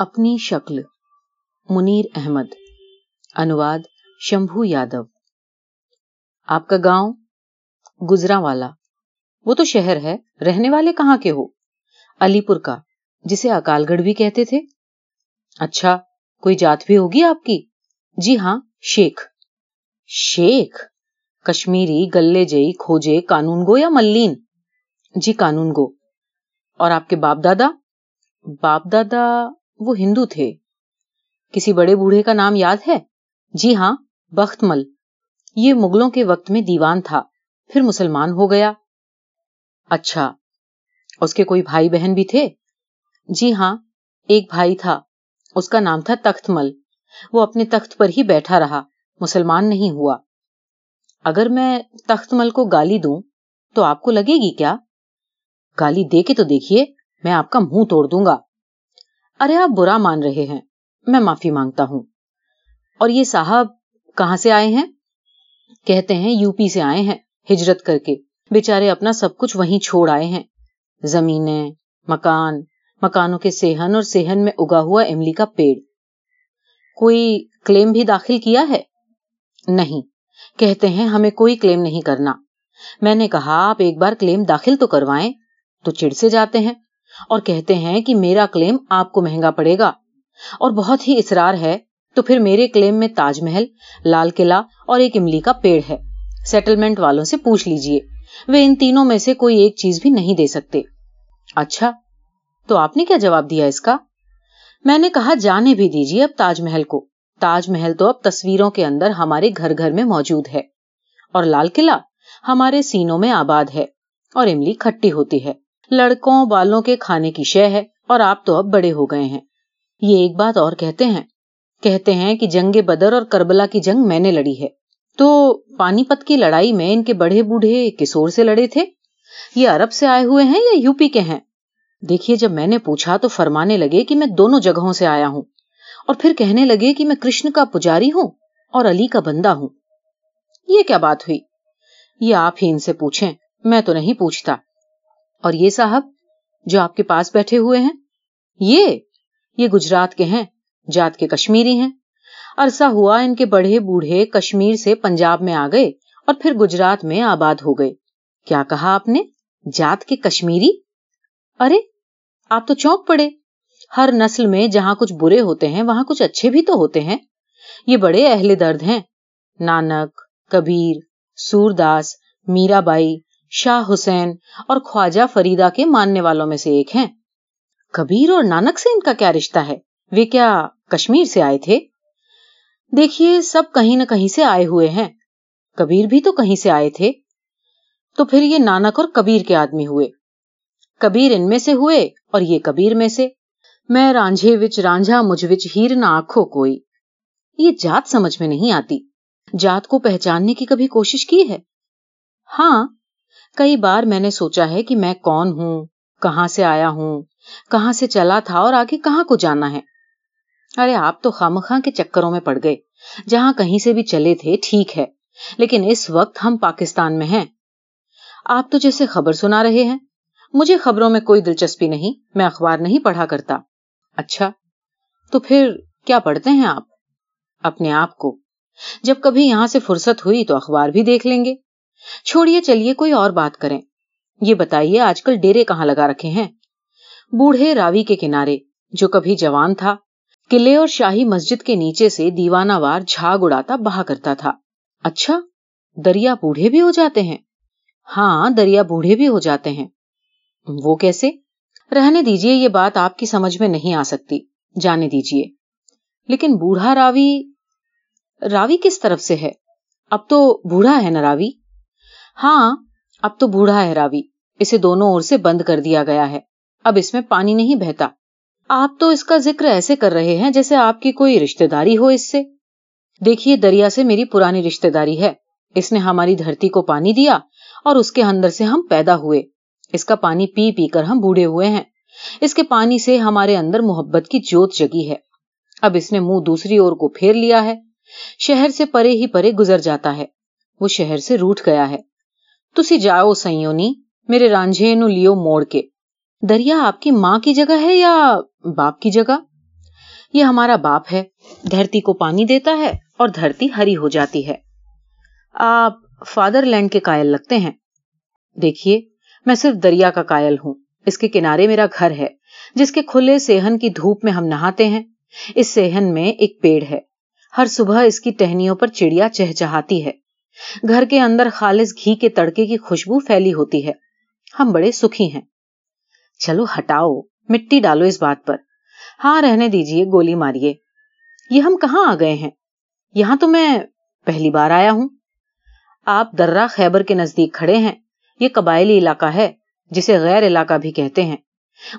اپنی شکل۔ منیر احمد۔ انواد شمبھو یادو۔ آپ کا گاؤں گزرا والا وہ تو شہر ہے۔ رہنے والے کہاں کے ہو؟ علی پور کا، جسے اکال گڑھ بھی کہتے تھے۔ اچھا کوئی جات بھی ہوگی آپ کی؟ جی ہاں شیخ۔ شیخ؟ کشمیری، گلے جئی، کھوجے قانون گو یا ملین؟ جی قانون گو اور آپ کے باپ دادا؟ باپ دادا وہ ہندو تھے۔ کسی بڑے بوڑھے کا نام یاد ہے؟ جی ہاں بخت مل۔ یہ مغلوں کے وقت میں دیوان تھا، پھر مسلمان ہو گیا۔ اچھا اس کے کوئی بھائی بہن بھی تھے؟ جی ہاں ایک بھائی تھا۔ اس کا نام تھا تخت مل۔ وہ اپنے تخت پر ہی بیٹھا رہا، مسلمان نہیں ہوا۔ اگر میں تخت مل کو گالی دوں، تو آپ کو لگے گی کیا؟ گالی دے کے تو دیکھیے، میں آپ کا منہ توڑ دوں گا۔ ارے آپ برا مان رہے ہیں، میں معافی مانگتا ہوں۔ اور یہ صاحب کہاں سے آئے ہیں؟ کہتے ہیں یو پی سے آئے ہیں، ہجرت کر کے۔ بےچارے اپنا سب کچھ وہیں چھوڑ آئے ہیں۔ زمینیں، مکان، مکانوں کے سہن اور سہن میں اگا ہوا املی کا پیڑ۔ کوئی کلیم بھی داخل کیا ہے؟ نہیں۔ کہتے ہیں ہمیں کوئی کلیم نہیں کرنا۔ میں نے کہا، آپ ایک بار کلیم داخل تو کروائیں تو چڑ سے جاتے ہیں۔ اور کہتے ہیں کہ میرا کلیم آپ کو مہنگا پڑے گا۔ اور بہت ہی اصرار ہے۔ تو پھر میرے کلیم میں تاج محل، لال قلعہ اور ایک املی کا پیڑ ہے۔ سیٹلمنٹ والوں سے پوچھ لیجیے۔ وہ ان تینوں میں سے کوئی ایک چیز بھی نہیں دے سکتے۔ اچھا تو آپ نے کیا جواب دیا اس کا؟ میں نے کہا، جانے بھی دیجیے اب تاج محل کو۔ تاج محل تو اب تصویروں کے اندر ہمارے گھر گھر میں موجود ہے۔ اور لال قلعہ ہمارے سینوں میں آباد ہے اور املی کھٹی ہوتی ہے۔ لڑکوں بالوں کے کھانے کی شے ہے اور آپ تو اب بڑے ہو گئے ہیں۔ یہ ایک بات اور کہتے ہیں۔ کہتے ہیں کہ جنگ بدر اور کربلا کی جنگ میں نے لڑی ہے۔ تو پانی پت کی لڑائی میں ان کے بڑے بوڑھے کسور سے لڑے تھے؟ یہ عرب سے آئے ہوئے ہیں یا یو پی کے ہیں؟ دیکھیے، جب میں نے پوچھا تو فرمانے لگے کہ میں دونوں جگہوں سے آیا ہوں اور پھر کہنے لگے کہ میں کرشن کا پجاری ہوں اور علی کا بندہ ہوں۔ یہ کیا بات ہوئی؟ یہ آپ ہی ان سے پوچھیں، میں تو نہیں پوچھتا۔ اور یہ صاحب جو آپ کے پاس بیٹھے ہوئے ہیں، یہ یہ گجرات کے ہیں، جات کے کشمیری ہیں۔ عرصہ ہوا ان کے بڑھے بوڑھے کشمیر سے پنجاب میں آ گئے اور پھر گجرات میں آباد ہو گئے۔ کیا کہا آپ نے؟ جات کے کشمیری؟ ارے، آپ تو چونک پڑے۔ ہر نسل میں جہاں کچھ برے ہوتے ہیں، وہاں کچھ اچھے بھی تو ہوتے ہیں۔ یہ بڑے اہل درد ہیں۔ نانک، کبیر سورداس میرا بائی شاہ حسین اور خواجہ فریدا کے ماننے والوں میں سے ایک ہیں۔ کبیر اور نانک سے ان کا کیا رشتہ ہے؟ وہ کیا کشمیر سے آئے تھے؟ دیکھیے، سب کہیں نہ کہیں سے آئے ہوئے ہیں۔ کبیر بھی تو کہیں سے آئے تھے۔ تو پھر یہ نانک اور کبیر کے آدمی ہوئے۔ کبیر ان میں سے ہوئے اور یہ کبیر میں سے۔ میں رانجھے وچ رانجھا، مجھ وچ ہیر نہ آنکھوں کوئی۔ یہ جات سمجھ میں نہیں آتی۔ جات کو پہچاننے کی کبھی کوشش کی ہے؟ ہاں کئی بار میں نے سوچا ہے کہ میں کون ہوں، کہاں سے آیا ہوں، کہاں سے چلا تھا اور آگے کہاں کو جانا ہے۔ ارے، آپ تو خام خاں کے چکروں میں پڑ گئے۔ جہاں کہیں سے بھی چلے تھے، ٹھیک ہے، لیکن اس وقت ہم پاکستان میں ہیں۔ آپ تو جیسے خبر سنا رہے ہیں۔ مجھے خبروں میں کوئی دلچسپی نہیں، میں اخبار نہیں پڑھا کرتا۔ اچھا تو پھر کیا پڑھتے ہیں آپ؟ اپنے آپ کو۔ جب کبھی یہاں سے فرصت ہوئی تو اخبار بھی دیکھ لیں گے۔ چھوڑیے، چلیے، کوئی اور بات کریں۔ یہ بتائیے، آج کل ڈیرے کہاں لگا رکھے ہیں؟ بوڑھے راوی کے کنارے، جو کبھی جوان تھا، قلعے اور شاہی مسجد کے نیچے سے دیوانہ وار جھاگ اڑاتا بہا کرتا تھا۔ اچھا دریا بوڑھے بھی ہو جاتے ہیں۔ ہاں دریا بوڑھے بھی ہو جاتے ہیں۔ وہ کیسے؟ رہنے دیجیے یہ بات آپ کی سمجھ میں نہیں آ سکتی۔ جانے دیجیے لیکن بوڑھا راوی راوی کس طرف سے ہے؟ اب تو بوڑھا ہے نا راوی؟ ہاں اب تو بوڑھا ہے راوی۔ اسے دونوں اور سے بند کر دیا گیا ہے۔ اب اس میں پانی نہیں بہتا۔ آپ تو اس کا ذکر ایسے کر رہے ہیں جیسے آپ کی کوئی رشتے داری ہو اس سے۔ دیکھیے، دریا سے میری پرانی رشتے داری ہے۔ اس نے ہماری دھرتی کو پانی دیا اور اس کے اندر سے ہم پیدا ہوئے۔ اس کا پانی پی پی کر ہم بوڑھے ہوئے ہیں۔ اس کے پانی سے ہمارے اندر محبت کی جوت جگی ہے۔ اب اس نے منہ دوسری اور کو پھیر لیا ہے۔ شہر سے پرے ہی پرے گزر جاتا ہے۔ وہ شہر سے روٹ گیا ہے۔ تسی جاؤ سیونی میرے رانجھے نو لیو موڑ کے۔ دریا آپ کی ماں کی جگہ ہے یا باپ کی جگہ؟ یہ ہمارا باپ ہے، دھرتی کو پانی دیتا ہے اور دھرتی ہری ہو جاتی ہے۔ آپ فادر لینڈ کے قائل لگتے ہیں۔ دیکھیے، میں صرف دریا کا قائل ہوں۔ اس کے کنارے میرا گھر ہے، جس کے کھلے سیہن کی دھوپ میں ہم نہاتے ہیں۔ اس سیہن میں ایک پیڑ ہے۔ ہر صبح اس کی ٹہنیوں پر چڑیا چہچہاتی ہے۔ گھر کے اندر خالص گھی کے تڑکے کی خوشبو پھیلی ہوتی ہے۔ ہم بڑے سکھی ہیں۔ چلو ہٹاؤ، مٹی ڈالو اس بات پر۔ ہاں رہنے دیجیے، گولی ماریے۔ یہ ہم کہاں آ گئے ہیں؟ یہاں تو میں پہلی بار آیا ہوں۔ آپ درہ خیبر کے نزدیک کھڑے ہیں۔ یہ قبائلی علاقہ ہے، جسے غیر علاقہ بھی کہتے ہیں۔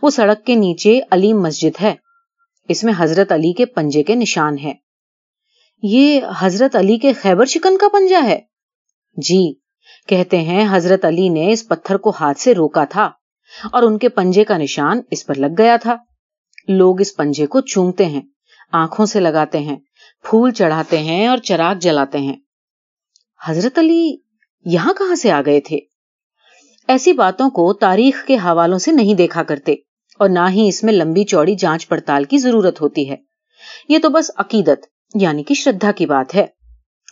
وہ سڑک کے نیچے علیم مسجد ہے۔ اس میں حضرت علی کے پنجے کے نشان ہے یہ حضرت علی کے خیبر شکن کا پنجا ہے؟ جی کہتے ہیں حضرت علی نے اس پتھر کو ہاتھ سے روکا تھا اور ان کے پنجے کا نشان اس پر لگ گیا تھا۔ لوگ اس پنجے کو چومتے ہیں، آنکھوں سے لگاتے ہیں، پھول چڑھاتے ہیں اور چراغ جلاتے ہیں۔ حضرت علی یہاں کہاں سے آ گئے تھے؟ ایسی باتوں کو تاریخ کے حوالوں سے نہیں دیکھا کرتے اور نہ ہی اس میں لمبی چوڑی جانچ پڑتال کی ضرورت ہوتی ہے۔ یہ تو بس عقیدت یعنی کہ شردھا کی بات ہے۔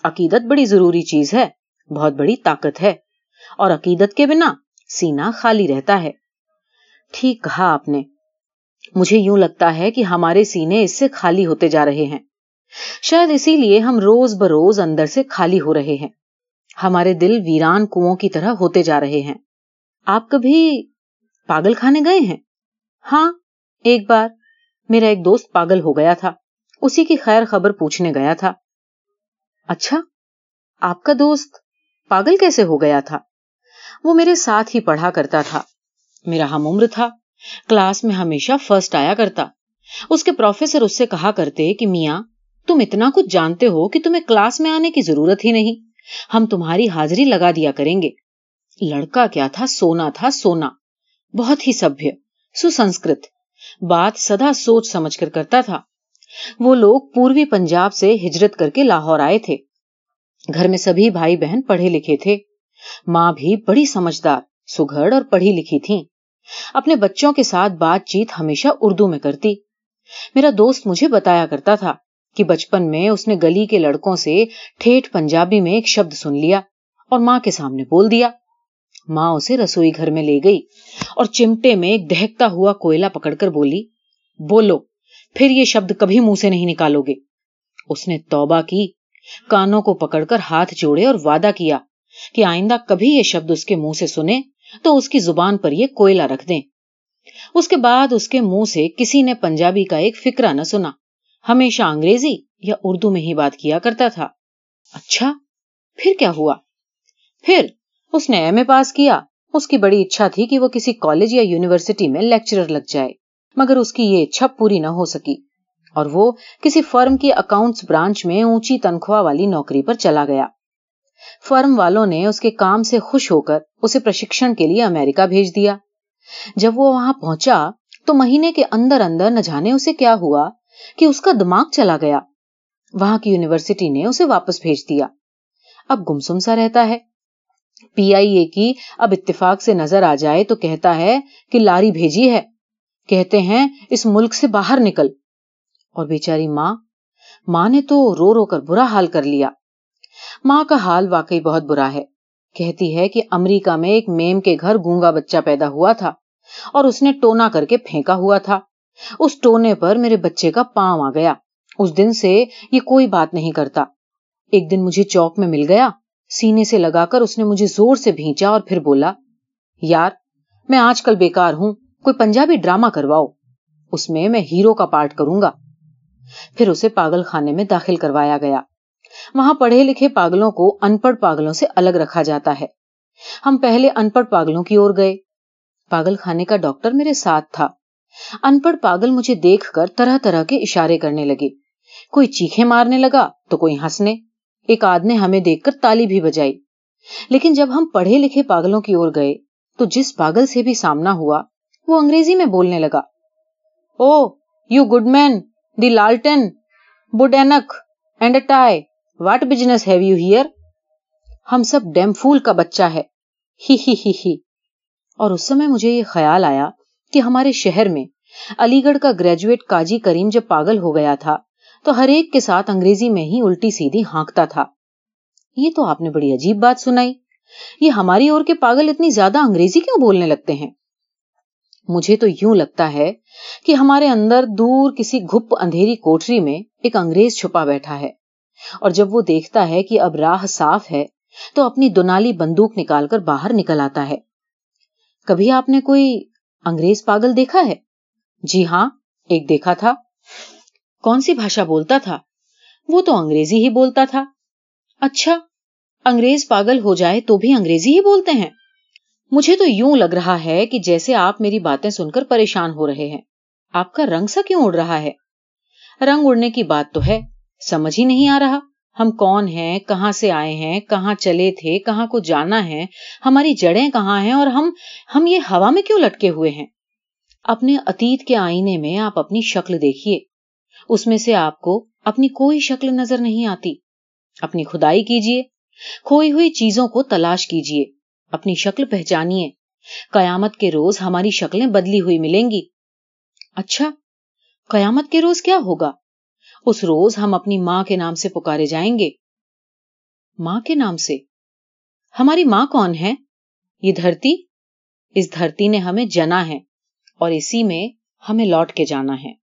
عقیدت بڑی ضروری چیز ہے۔ بہت بڑی طاقت ہے اور عقیدت کے بنا سینا خالی رہتا ہے۔ ٹھیک کہا آپ نے۔ مجھے یوں لگتا ہے کہ ہمارے سینے اس سے خالی ہوتے جا رہے ہیں۔ شاید اسی لیے ہم روز بروز اندر سے خالی ہو رہے ہیں۔ ہمارے دل ویران کنو کی طرح ہوتے جا رہے ہیں۔ آپ کبھی پاگل کھانے گئے ہیں؟ ہاں ایک بار میرا ایک دوست پاگل ہو گیا تھا۔ اسی کی خیر خبر پوچھنے گیا تھا۔ اچھا آپ کا دوست پاگل کیسے ہو گیا تھا؟ وہ میرے ساتھ ہی پڑھا کرتا تھا۔ میرا ہم عمر تھا۔ کلاس میں ہمیشہ فرسٹ آیا کرتا۔ اس کے پروفیسر اس سے کہا کرتے کہ میاں، تم اتنا کچھ جانتے ہو کہ تمہیں کلاس میں آنے کی ضرورت ہی نہیں۔ ہم تمہاری حاضری لگا دیا کریں گے۔ لڑکا کیا تھا؟ سونا تھا، سونا۔ بہت ہی سبھی سسنسکرت۔ بات سدا سوچ سمجھ کر کرتا تھا۔ وہ لوگ پوروی پنجاب سے ہجرت کر کے لاہور آئے تھے۔ گھر میں سبھی بھائی بہن پڑھے لکھے تھے۔ ماں بھی بڑی سمجھدار سگڑ اور پڑھی لکھی تھی اپنے بچوں کے ساتھ بات چیت ہمیشہ اردو میں کرتی۔ میرا دوست مجھے بتایا کرتا تھا کہ بچپن میں اس نے گلی کے لڑکوں سے ٹھیٹ پنجابی میں ایک شبد سن لیا اور ماں کے سامنے بول دیا۔ ماں اسے رسوئی گھر میں لے گئی اور چمٹے میں ایک دہکتا ہوا کوئلہ پکڑ کر بولی، بولو، پھر یہ شبد کبھی منہ سے نہیں نکالو گے۔ اس نے توبہ کی کانوں کو پکڑ کر ہاتھ جوڑے اور وعدہ کیا کہ آئندہ کبھی یہ شبد اس کے منہ سے سنے تو اس کی زبان پر یہ کوئلہ رکھ دیں۔ اس کے بعد اس کے منہ سے کسی نے پنجابی کا ایک فکرا نہ سنا۔ ہمیشہ انگریزی یا اردو میں ہی بات کیا کرتا تھا۔ اچھا پھر کیا ہوا؟ پھر اس نے ایم اے پاس کیا۔ اس کی بڑی اچھا تھی کہ وہ کسی کالج یا یونیورسٹی میں لیکچرر لگ جائے، مگر اس کی یہ اچھا پوری نہ ہو سکی۔ اور وہ کسی فرم کی اکاؤنٹس برانچ میں اونچی تنخواہ والی نوکری پر چلا گیا۔ فرم والوں نے اس کے کام سے خوش ہو کر اسے پرشکشن کے لیے امریکہ بھیج دیا۔ جب وہ وہاں پہنچا تو مہینے کے اندر اندر نہ جانے اسے کیا ہوا کہ اس کا دماغ چلا گیا۔ وہاں کی یونیورسٹی نے اسے واپس بھیج دیا۔ اب گمسم سا رہتا ہے۔ پی آئی اے کی اب اتفاق سے نظر آ جائے تو کہتا ہے کہ لاری بھیجی ہے۔ کہتے ہیں، اس ملک سے باہر نکل۔ اور بیچاری ماں ماں نے تو رو رو کر برا حال کر لیا۔ ماں کا حال واقعی بہت برا ہے۔ کہتی ہے کہ امریکہ میں ایک میم کے گھر گونگا بچہ پیدا ہوا تھا اور اس نے ٹونا کر کے پھینکا ہوا تھا۔ اس ٹونے پر میرے بچے کا پاؤں آ گیا۔ اس دن سے یہ کوئی بات نہیں کرتا۔ ایک دن مجھے چوک میں مل گیا۔ سینے سے لگا کر اس نے مجھے زور سے بھینچا اور پھر بولا، یار، میں آج کل بیکار ہوں۔ کوئی پنجابی ڈرامہ کرواؤ۔ اس میں میں ہیرو کا پارٹ کروں گا۔ پھر اسے پاگل خانے میں داخل کروایا گیا۔ وہاں پڑھے لکھے پاگلوں کو ان پڑھ پاگلوں سے الگ رکھا جاتا ہے۔ ہم پہلے ان پڑھ پاگلوں کی اور گئے۔ پاگل خانے کا ڈاکٹر میرے ساتھ تھا۔ ان پڑھ پاگل مجھے دیکھ کر طرح طرح کے اشارے کرنے لگے۔ کوئی چیخے مارنے لگا تو کوئی ہنسنے۔ ایک آدھ نے ہمیں دیکھ کر تالی بھی بجائی۔ لیکن جب ہم پڑھے لکھے پاگلوں کی اور گئے تو جس پاگل سے بھی سامنا ہوا وہ انگریزی میں بولنے لگا۔ Oh you good man the لالٹن، بوڈینک، and tie. What business have you here? ہم سب ڈیم فول کا بچہ ہے۔ ہی ہی ہی ہی۔ اور اس سمے مجھے یہ خیال آیا کہ ہمارے شہر میں علی گڑھ کا گریجویٹ کاجی کریم جب پاگل ہو گیا تھا، تو ہر ایک کے ساتھ انگریزی میں ہی الٹی سیدھی ہانکتا تھا۔ یہ تو آپ نے بڑی عجیب بات سنائی۔ یہ ہماری اور کے پاگل اتنی زیادہ انگریزی کیوں بولنے لگتے ہیں؟ مجھے تو یوں لگتا ہے کہ ہمارے اندر دور کسی گھپ اندھیری کوٹری میں ایک انگریز چھپا بیٹھا ہے۔ اور جب وہ دیکھتا ہے کہ اب راہ صاف ہے، تو اپنی دونالی بندوق نکال کر باہر نکل آتا ہے۔ کبھی آپ نے کوئی انگریز پاگل دیکھا ہے؟ جی ہاں ایک دیکھا تھا۔ کون سی بھاشا بولتا تھا؟ وہ تو انگریزی ہی بولتا تھا۔ اچھا انگریز پاگل ہو جائے تو بھی انگریزی ہی بولتے ہیں۔ مجھے تو یوں لگ رہا ہے کہ جیسے آپ میری باتیں سن کر پریشان ہو رہے ہیں۔ آپ کا رنگ سا کیوں اڑ رہا ہے؟ رنگ اڑنے کی بات تو ہے، سمجھ ہی نہیں آ رہا۔ ہم کون ہیں؟ کہاں سے آئے ہیں؟ کہاں چلے تھے؟ کہاں کو جانا ہے؟ ہماری جڑیں کہاں ہیں؟ اور ہم ہم یہ ہوا میں کیوں لٹکے ہوئے ہیں؟ اپنے اتیت کے آئینے میں آپ اپنی شکل دیکھیے۔ اس میں سے آپ کو اپنی کوئی شکل نظر نہیں آتی۔ اپنی خدائی کیجیے۔ کھوئی ہوئی چیزوں کو تلاش کیجیے۔ اپنی شکل پہچانیے۔ قیامت کے روز ہماری شکلیں بدلی ہوئی ملیں گی۔ اچھا قیامت کے روز کیا ہوگا؟ اس روز ہم اپنی ماں کے نام سے پکارے جائیں گے۔ ماں کے نام سے؟ ہماری ماں کون ہے؟ یہ دھرتی؟ اس دھرتی نے ہمیں جنا ہے اور اسی میں ہمیں لوٹ کے جانا ہے۔